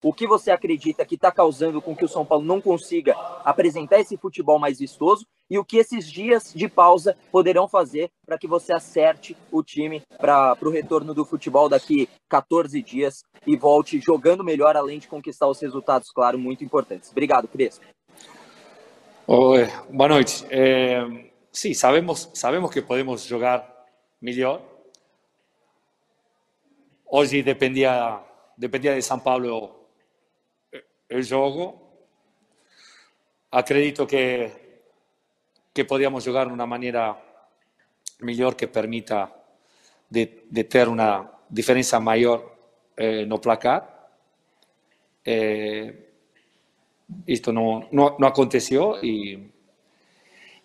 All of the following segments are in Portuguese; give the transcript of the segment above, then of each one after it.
O que você acredita que está causando com que o São Paulo não consiga apresentar esse futebol mais vistoso e o que esses dias de pausa poderão fazer para que você acerte o time para o retorno do futebol daqui 14 dias e volte jogando melhor, além de conquistar os resultados, claro, muito importantes. Obrigado, Crespo. Oi, boa noite. É, sim, sabemos, sabemos que podemos jogar melhor. Hoje dependia, dependia de São Paulo el jogo. Acredito que, que podíamos jugar de una manera mejor que permita de, de ter una diferencia mayor eh, no placar. Eh, esto no, no, no, aconteció y,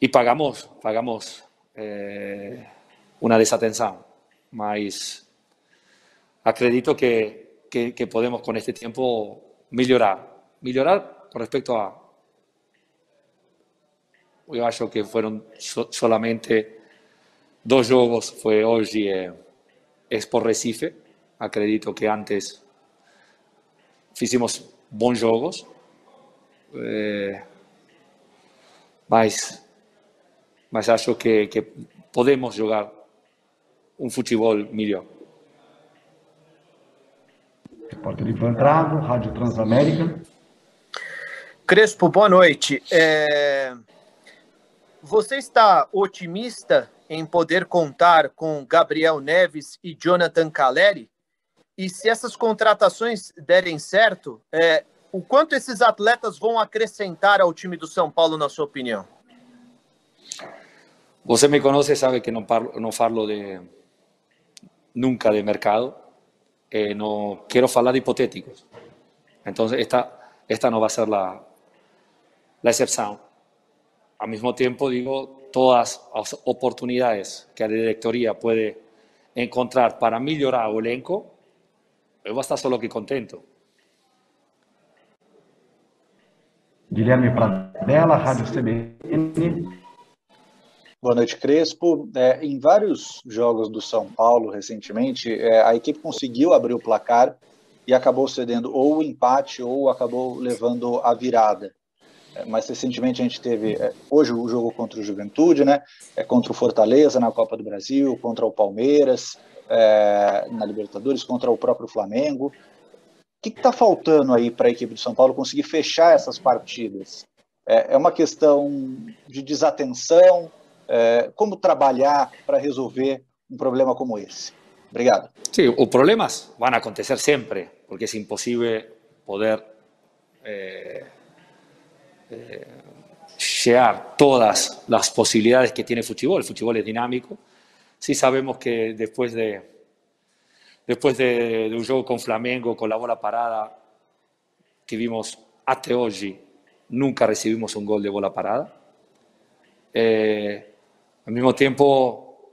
y pagamos, pagamos eh, una desatención. Mas acredito que, que podemos con este tiempo mejorar melhorar con respecto a. Eu acho que so, solamente dois jogos, foi hoje e Expo Recife. Acredito que antes fizemos bons jogos, eh, mas, mas acho que, podemos jogar um futebol melhor. Repórter Ivan Drago, Rádio Transamérica. Crespo, boa noite. É... Você está otimista em poder contar com Gabriel Neves e Jonathan Caleri? E se essas contratações derem certo, é... o quanto esses atletas vão acrescentar ao time do São Paulo, na sua opinião? Você me conhece, sabe que não falo, não falo de nunca de mercado. Eh, não quero falar de hipotéticos. Então, esta, esta não vai ser a, la excepción. Al mismo tiempo, digo, todas las oportunidades que la directoría puede encontrar para mejorar el elenco, eu vou estar solo que contento. Guilherme Pradella, Rádio CBN. Boa noite, Crespo. É, em vários jogos do São Paulo recentemente, é, a equipe conseguiu abrir o placar e acabou cedendo ou o empate ou acabou levando a virada. É, mais recentemente a gente teve é, hoje o jogo contra o Juventude, né? É contra o Fortaleza na Copa do Brasil, contra o Palmeiras é, na Libertadores, contra o próprio Flamengo. O que está faltando aí para a equipe de São Paulo conseguir fechar essas partidas? É, é uma questão de desatenção? É, como trabalhar para resolver um problema como esse? Obrigado. Sim, os problemas vão acontecer sempre, porque é impossível poder eh, llegar todas las posibilidades que tiene el fútbol. El fútbol es dinámico. Sí sabemos que después de, después de, de un juego con Flamengo, con la bola parada, que vimos hasta hoy, nunca recibimos un gol de bola parada. Eh, al mismo tiempo,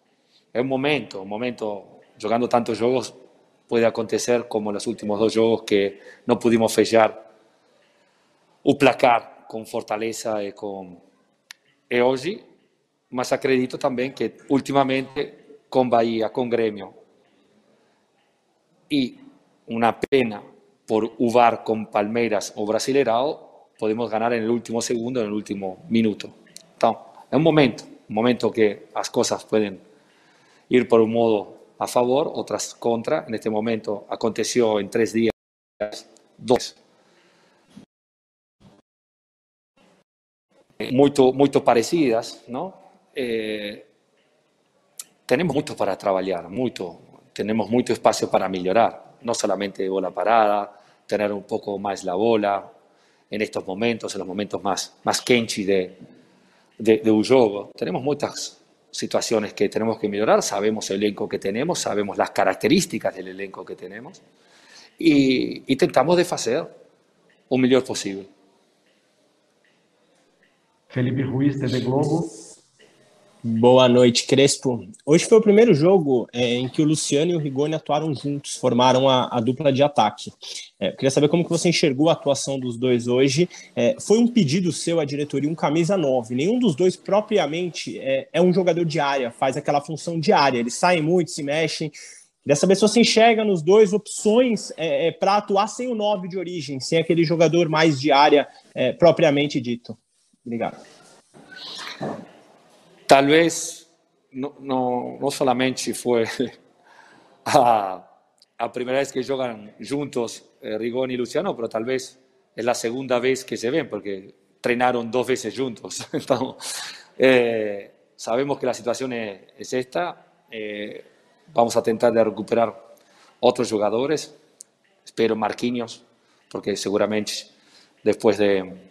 es un momento, un momento, jugando tantos juegos, puede acontecer como los últimos dos juegos que no pudimos fechar o placar com Fortaleza e com e hoje, mas acredito também que ultimamente com Bahia, com Grêmio e uma pena por o VAR com Palmeiras ou Brasileirão, podemos ganhar no último segundo, no último minuto. Então, é um momento, um momento que as coisas podem ir por um modo a favor, outras contra. Neste momento aconteceu em três dias, dois muito, muito parecidas, não? Eh, tenemos mucho para trabajar, mucho, tenemos mucho espacio para mejorar, no solamente de bola parada, tener un poco más la bola en estos momentos, en los momentos más, más quenchi de, de, de un juego. Tenemos muchas situaciones que tenemos que mejorar, sabemos el elenco que tenemos, sabemos las características del elenco que tenemos y intentamos de hacer o mejor posible. Felipe Ruiz, TV Globo. Boa noite, Crespo. Hoje foi o primeiro jogo é, em que o Luciano e o Rigoni atuaram juntos, formaram a, a dupla de ataque. É, queria saber como que você enxergou a atuação dos dois hoje. É, foi um pedido seu à diretoria, um camisa 9. Nenhum dos dois propriamente é, é um jogador de área, faz aquela função diária. Eles saem muito, se mexem. Queria saber se você enxerga nos dois opções é, é, para atuar sem o 9 de origem, sem aquele jogador mais de área propriamente dito. Não, não, não somente foi a, a primeira vez que jogam juntos eh, Rigoni y Luciano, pero tal vez es la segunda vez que se ven, porque treinaron dos veces juntos. Eh, sabemos que la situación es, es esta. Eh, vamos a intentar de recuperar otros jugadores. Espero Marquinhos, porque seguramente después de,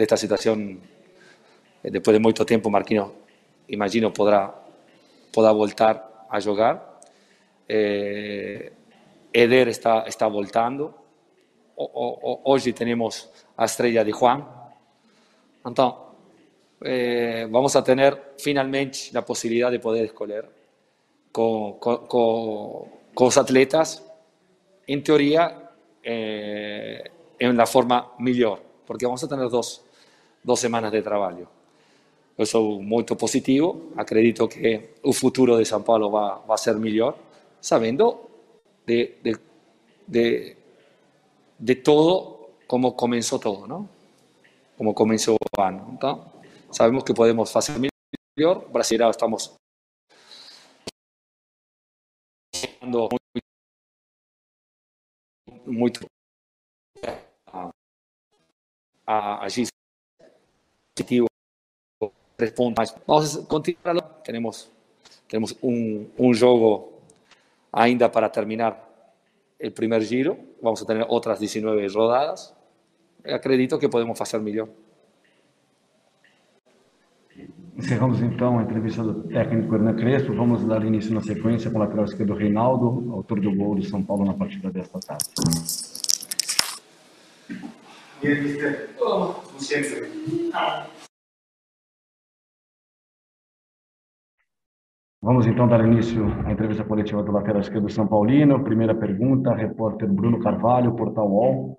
de esta situación, eh, después de mucho tiempo, Marquinhos, imagino, podrá, podrá voltar a jugar. Eh, Eder está, está voltando. O, o, hoje temos a estreia de Juan. Então, eh, vamos a ter finalmente a possibilidade de poder escolher com, com, com, com os atletas, em teoria, eh, em uma forma melhor, porque vamos a ter duas, duas semanas de trabalho. Eu sou muito positivo, acredito que o futuro de São Paulo vai, vai ser melhor, sabendo de, de, de, de todo como comenzó todo, ¿no? Como comenzó o ano. Então, sabemos que podemos fazer melhor. Brasileiro estamos muito a, a agir positivo responde mais. Vamos continuar. Temos temos um, um jogo ainda para terminar el primer giro. Vamos a tener otras 19 rodadas. Acredito que podemos hacer mejor. Encerramos então a entrevista do técnico Hernan Crespo. Vamos dar início na sequência com o lateral esquerdo Reinaldo, autor do gol do São Paulo na partida desta tarde. Oh, Vamos então dar início à entrevista coletiva do lateral esquerdo do São Paulino. Primeira pergunta, repórter Bruno Carvalho, Portal UOL.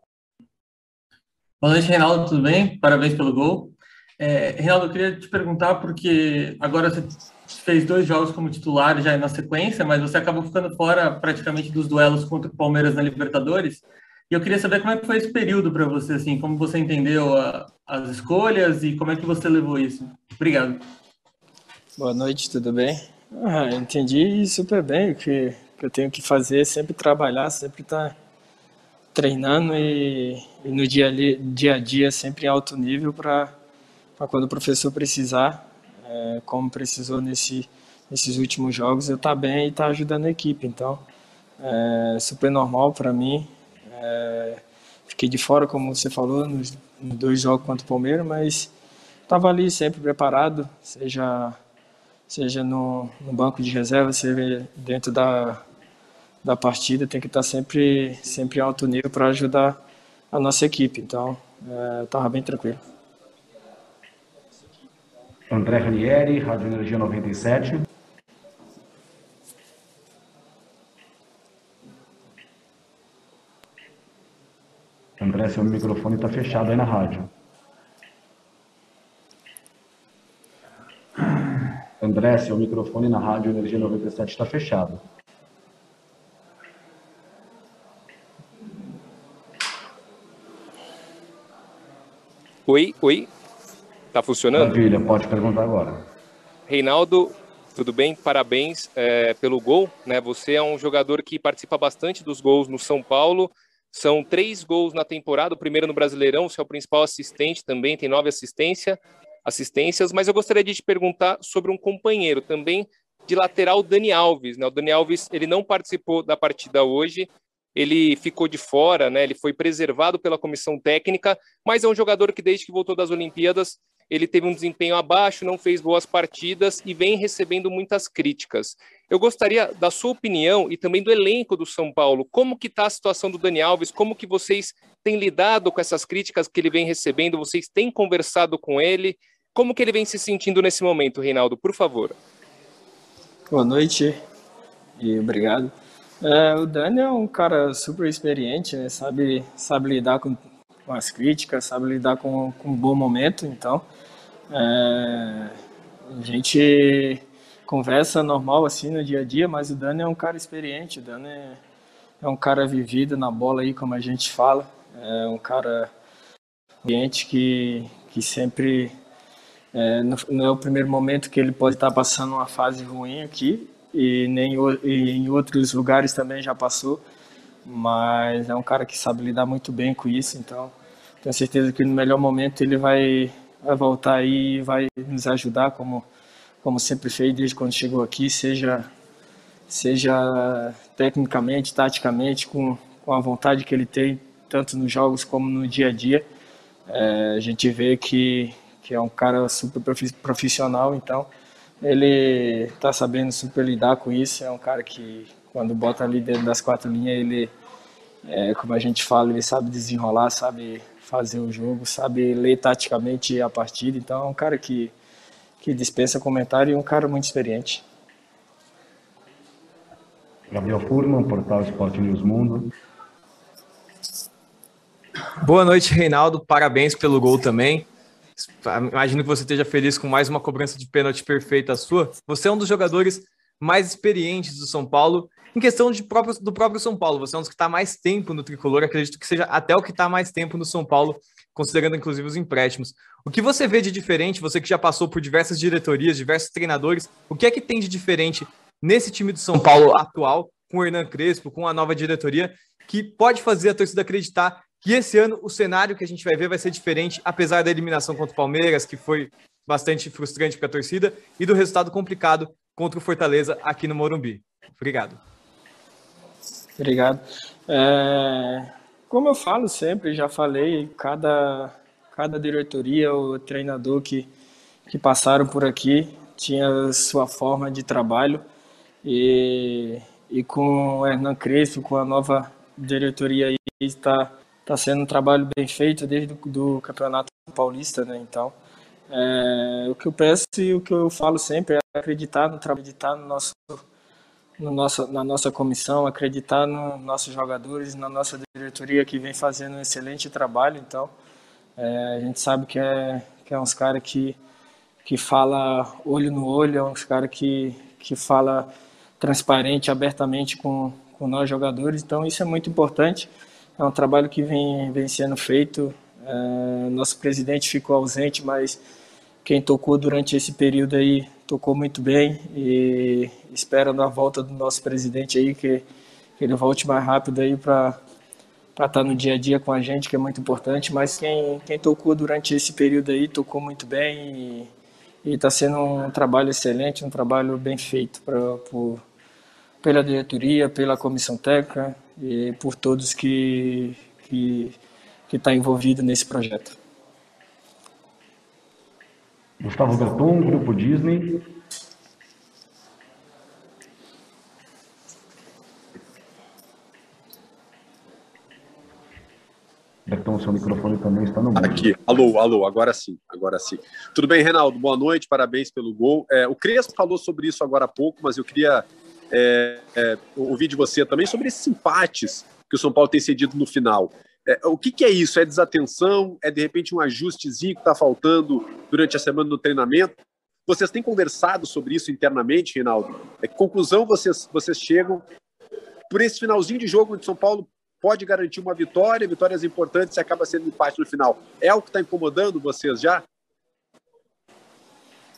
Boa noite, Reinaldo, tudo bem? Parabéns pelo gol. É, Reinaldo, eu queria te perguntar, porque agora você fez dois jogos como titular já na sequência, mas você acabou ficando fora praticamente dos duelos contra o Palmeiras na Libertadores. E eu queria saber como é que foi esse período para você, assim, como você entendeu a, as escolhas e como é que você levou isso. Obrigado. Boa noite, tudo bem? Ah, entendi super bem o que, que eu tenho que fazer, sempre trabalhar, sempre estar tá treinando e, e, no dia, dia a dia sempre em alto nível para quando o professor precisar, é, como precisou nesse, nesses últimos jogos, eu estar tá bem e estar tá ajudando a equipe. Então, é super normal para mim. É, fiquei de fora, como você falou, nos, dois jogos contra o Palmeiras, mas estava ali sempre preparado, seja seja no, no banco de reserva, seja dentro da, da partida, tem que estar sempre, sempre em alto nível para ajudar a nossa equipe. Então, estava é, bem tranquilo. André Ranieri, Rádio Energia 97. André, seu microfone está fechado aí na rádio. André, seu microfone na Rádio Energia 97 está fechado. Oi, oi. Tá funcionando? Maravilha, pode perguntar agora. Reinaldo, tudo bem? Parabéns é, pelo gol. Né? Você é um jogador que participa bastante dos gols no São Paulo. São três gols na temporada, o primeiro no Brasileirão, você é o principal assistente também, tem nove assistências assistências, mas eu gostaria de te perguntar sobre um companheiro também de lateral, Dani Alves. Né? O Dani Alves ele não participou da partida hoje, ele ficou de fora, né? ele foi preservado pela comissão técnica, mas é um jogador que desde que voltou das Olimpíadas ele teve um desempenho abaixo, não fez boas partidas e vem recebendo muitas críticas. Eu gostaria da sua opinião e também do elenco do São Paulo. Como que está a situação do Dani Alves? Como que vocês têm lidado com essas críticas que ele vem recebendo? Vocês têm conversado com ele? Como que ele vem se sentindo nesse momento, Reinaldo? Por favor. Boa noite e obrigado. É, o Dani é um cara super experiente, né? sabe, sabe lidar com, com, as críticas, sabe lidar com, com um bom momento, então é, a gente conversa normal assim no dia a dia, mas o Dani é um cara experiente, o Dani é, é um cara vivido na bola aí, como a gente fala, é um cara experiente que, que sempre é, não é o primeiro momento que ele pode estar passando uma fase ruim aqui e nem e em outros lugares também já passou, mas é um cara que sabe lidar muito bem com isso, então tenho certeza que no melhor momento ele vai, vai voltar aí e vai nos ajudar como como sempre fez desde quando chegou aqui, seja seja tecnicamente, taticamente, com, com a vontade que ele tem, tanto nos jogos como no dia a dia. É, a gente vê que, que é um cara super profissional, então ele está sabendo super lidar com isso. É um cara que, quando bota ali dentro das quatro linhas, ele, é, como a gente fala, ele sabe desenrolar, sabe fazer o jogo, sabe ler taticamente a partida. Então é um cara que, que dispensa comentário e um cara muito experiente. Gabriel Furman, Portal Esporte News Mundo. Boa noite, Reinaldo. Parabéns pelo gol também. Imagino que você esteja feliz com mais uma cobrança de pênalti perfeita sua. Você é um dos jogadores mais experientes do São Paulo. Em questão de próprio, do próprio São Paulo, você é um dos que está mais tempo no tricolor. Acredito que seja até o que está mais tempo no São Paulo, considerando inclusive os empréstimos. O que você vê de diferente, você que já passou por diversas diretorias, diversos treinadores, o que é que tem de diferente nesse time do São Paulo atual, com o Hernan Crespo, com a nova diretoria, que pode fazer a torcida acreditar que esse ano o cenário que a gente vai ver vai ser diferente, apesar da eliminação contra o Palmeiras, que foi bastante frustrante para a torcida, e do resultado complicado contra o Fortaleza aqui no Morumbi. Obrigado. Obrigado. É, como eu falo sempre, já falei, cada, cada diretoria ou treinador que, que passaram por aqui tinha sua forma de trabalho e, e com o Hernan Crespo, com a nova diretoria aí, está tá sendo um trabalho bem feito desde o do Campeonato Paulista, né? Então, é, o que eu peço e o que eu falo sempre é acreditar no trabalho, acreditar no nosso, no nosso, na nossa comissão, acreditar nos nossos jogadores, na nossa diretoria que vem fazendo um excelente trabalho. Então, é, a gente sabe que é, que é uns caras que, que fala olho no olho, é uns caras que, que fala transparente, abertamente com, com nós jogadores. Então isso é muito importante. É um trabalho que vem, vem sendo feito. É, nosso presidente ficou ausente, mas quem tocou durante esse período aí tocou muito bem e espero na volta do nosso presidente aí que, que ele volte mais rápido aí para para estar tá no dia a dia com a gente, que é muito importante, mas quem, quem tocou durante esse período aí tocou muito bem e está sendo um trabalho excelente, um trabalho bem feito pra, por, pela diretoria, pela comissão técnica e por todos que que está envolvido nesse projeto. Gustavo Berton, Grupo Disney. Berton, seu microfone também está no mundo. Aqui, alô, alô, agora sim, agora sim. Tudo bem, Reinaldo? Boa noite, parabéns pelo gol. É, o Crespo falou sobre isso agora há pouco, mas eu queria é, é, ouvir de você também sobre esses empates que o São Paulo tem cedido no final. É, o que, que, é isso? É desatenção? É de repente um ajustezinho que está faltando durante a semana no treinamento? Vocês têm conversado sobre isso internamente, Reinaldo? É, que conclusão vocês, vocês chegam por esse finalzinho de jogo onde São Paulo pode garantir uma vitória, vitórias importantes e acaba sendo empate no final? É algo que está incomodando vocês já?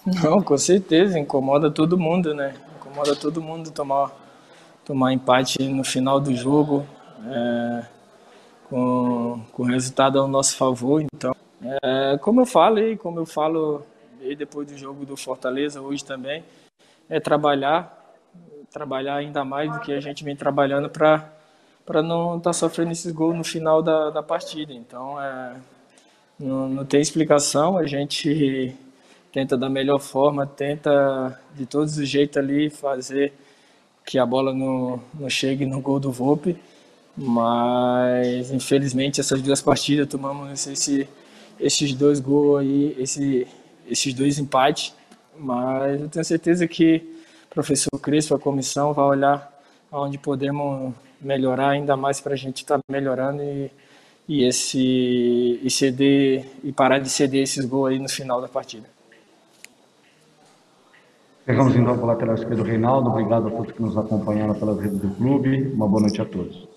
Não, com certeza, incomoda todo mundo, né? incomoda todo mundo tomar, tomar empate no final do jogo, é, com, com resultado ao nosso favor. Então, é, como eu falei, como eu falo depois do jogo do Fortaleza, hoje também, é trabalhar, trabalhar ainda mais do que a gente vem trabalhando para para não estar tá sofrendo esses gols no final da, da partida. Então, é, não, não tem explicação, a gente tenta da melhor forma, tenta de todos os jeitos ali fazer que a bola não, não chegue no gol do Volpe, mas infelizmente essas duas partidas tomamos esse, esses dois gols aí, esse, esses dois empates, mas eu tenho certeza que o professor Crespo, a comissão, vai olhar onde podemos melhorar ainda mais para a gente estar tá melhorando e, e, esse, e, ceder, e parar de ceder esses gols aí no final da partida. Chegamos então o lateral esquerdo Reinaldo. Obrigado a todos que nos acompanharam pelas redes do clube. Uma boa noite a todos.